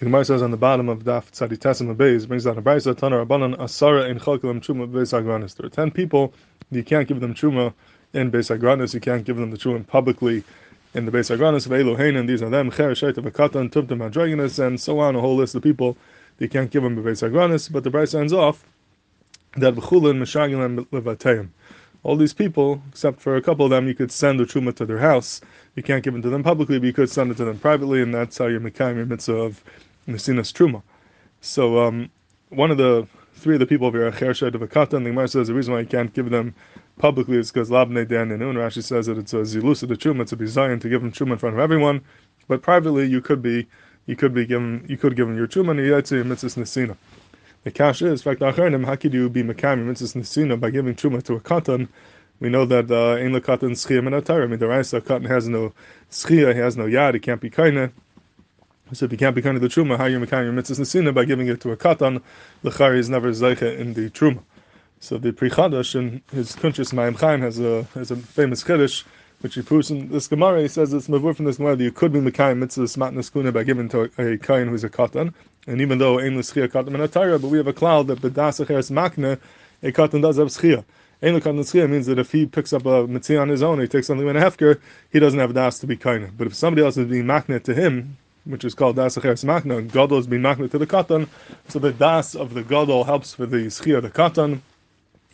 The Gemara says on the bottom of Daf Tzaditesim Abayz brings down a brayso Tanar Rabbanan Asara in Chalkalam Truma Beis Agranis. There are ten people you can't give them Truma in Beis. You can't give them the Truma publicly in the Beis Agranis of Elohein, and these are them Cher Shait Avakatan Tumtum Hadraginus, and so on. A whole list of people you can't give them Beis Agranis. But the brayso ends off that Bechulin Meshagilam Levatayim. All these people, except for a couple of them, you could send the truma to their house. You can't give it to them publicly, but you could send it to them privately, and that's how you're making your mitzvah of Nesinas Truma. So um, one of the three of the people of here, Acher Shed of Akatan, the Gemara says the reason why you can't give them publicly is because Labne Dan and Rashi says that it's a zilus of the Truma, it's a bizayin to give them Truma in front of everyone, but privately you could be you could be given you could give them your Truma and Yaitzi Mitzvah Nesina. The kasha is, in fact, Achernim, how could you be Makami Mitzvah Nesina by giving Truma to a Katan? We know that Lekatan Schia Minatara. I mean, the Raisa Katan has no Schia, he has no Yad, he can't be Kaina. So if you can't be kind of the truma, how you mekayim your mitzvahs nesina by giving it to a katan, the chari is never zeicha in the truma. So the Pri Chadash in his Kuntres Mayim Chaim has a has a famous chiddush which he proves in this Gemara. He says it's mavur from this Gemara that you could be mekayim mitzvahs matnas kahuna by giving to a, kain who's a katan, and even though ein l'schia katan in a but we have a cloud that bedas acheres makne, a katan does have schia. Ein l'katan schia means that if he picks up a mitzvah on his own, he takes something in a hefker, he doesn't have das to be kain. But if somebody else is being makne to him, which is called das acheres makna, and is being makna to the katan, so the das of the gadol helps for the schia the katan,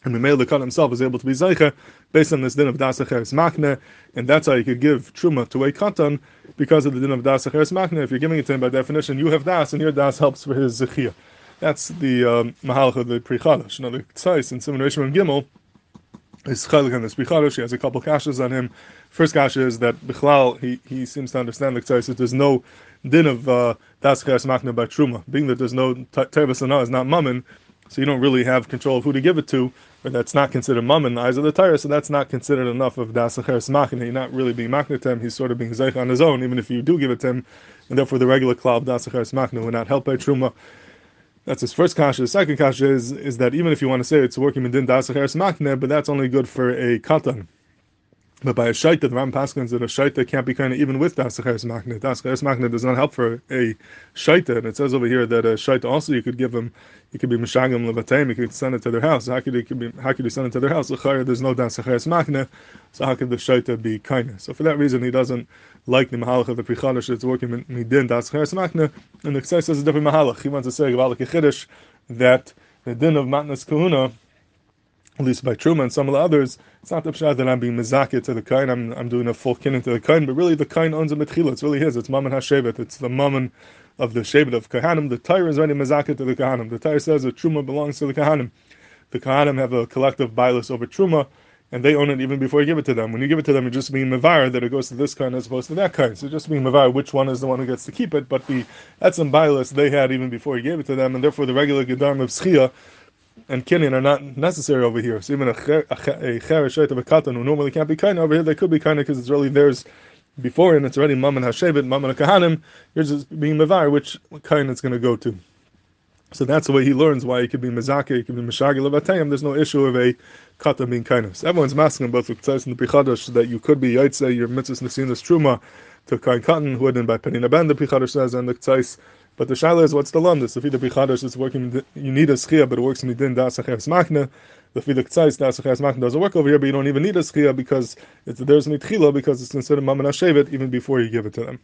and the male the katan himself is able to be zeicha based on this din of das acheres makna, and that's how you could give truma to a katan because of the din of das acheres makna. If you're giving it to him by definition, you have das, and your das helps for his zechia. That's the um, mahalach of the pri. Now the tzais in Simon Rishon Gimel is chalik on this pri chadash. He has a couple kashas on him. First kasha is that Bichlal, he, he seems to understand the that there's no din of das uh, machna by truma, being that there's no terbas is not mammon, so you don't really have control of who to give it to, or that's not considered mammon in the eyes of the Torah, so that's not considered enough of das machna. You're not really being machna to him, he's sort of being zeich on his own, even if you do give it to him, and therefore the regular klal das machna would not help by truma. That's his first kasha. The second kasha is, is that even if you want to say it's working in din das machna, but that's only good for a katan. But by a shaita, the Ram Paskins that a shaita can't be kind of even with dasacheres makne. Dasacheres makne does not help for a shaita, and it says over here that a shaita also you could give them, you could be mishagim levatem, you could send it to their house. How could you could be, how could you send it to their house? There's no dasacheres makne, so how could the shaita be kind? So for that reason, he doesn't like the mahalach of the prichadash that's working midin dasacheres makne, and the says a different mahalach. He wants to say the that the din of matnas kahuna at least by Truma and some of the others, it's not the pshat that I'm being mezakit to the kain, I'm, I'm doing a full kinning to the kain, but really the kain owns a mitchila, it's really his, it's mammon hashevet, it's the mammon of the shevet of kahanim, the Torah is already mezakit to the kahanim, the Torah says that Truma belongs to the kahanim, the kahanim have a collective bias over Truma, and they own it even before you give it to them. When you give it to them, you're just being mavar that it goes to this kind as opposed to that kind. So just being mavar which one is the one who gets to keep it, but the etzem bias they had even before you gave it to them, and therefore the regular gedarm of schia and kinyan are not necessary over here. So even a cher of a katan who normally can't be kind over here, they could be kind because it's really theirs before and it's already and hashevet, and kahanim. You're just being mavar, which kind it's going to go to. So that's the way he learns why he could be mezake, he could be meshagil of There's no issue of a katan being kindness. Everyone's masking both the tzais and the pri chadash that you could be yaitse your mitzvahs nesinas truma to kain katan who had by penina ben the pri chadash says and the tzais but the shaila is what's the landis? If the pri chadash is working, you need a schia, but it works in midin das acheres machne. The fiduk tzais das acheres machne doesn't work over here, but you don't even need a schia because it's there's mitchila because it's considered maman even before you give it to them.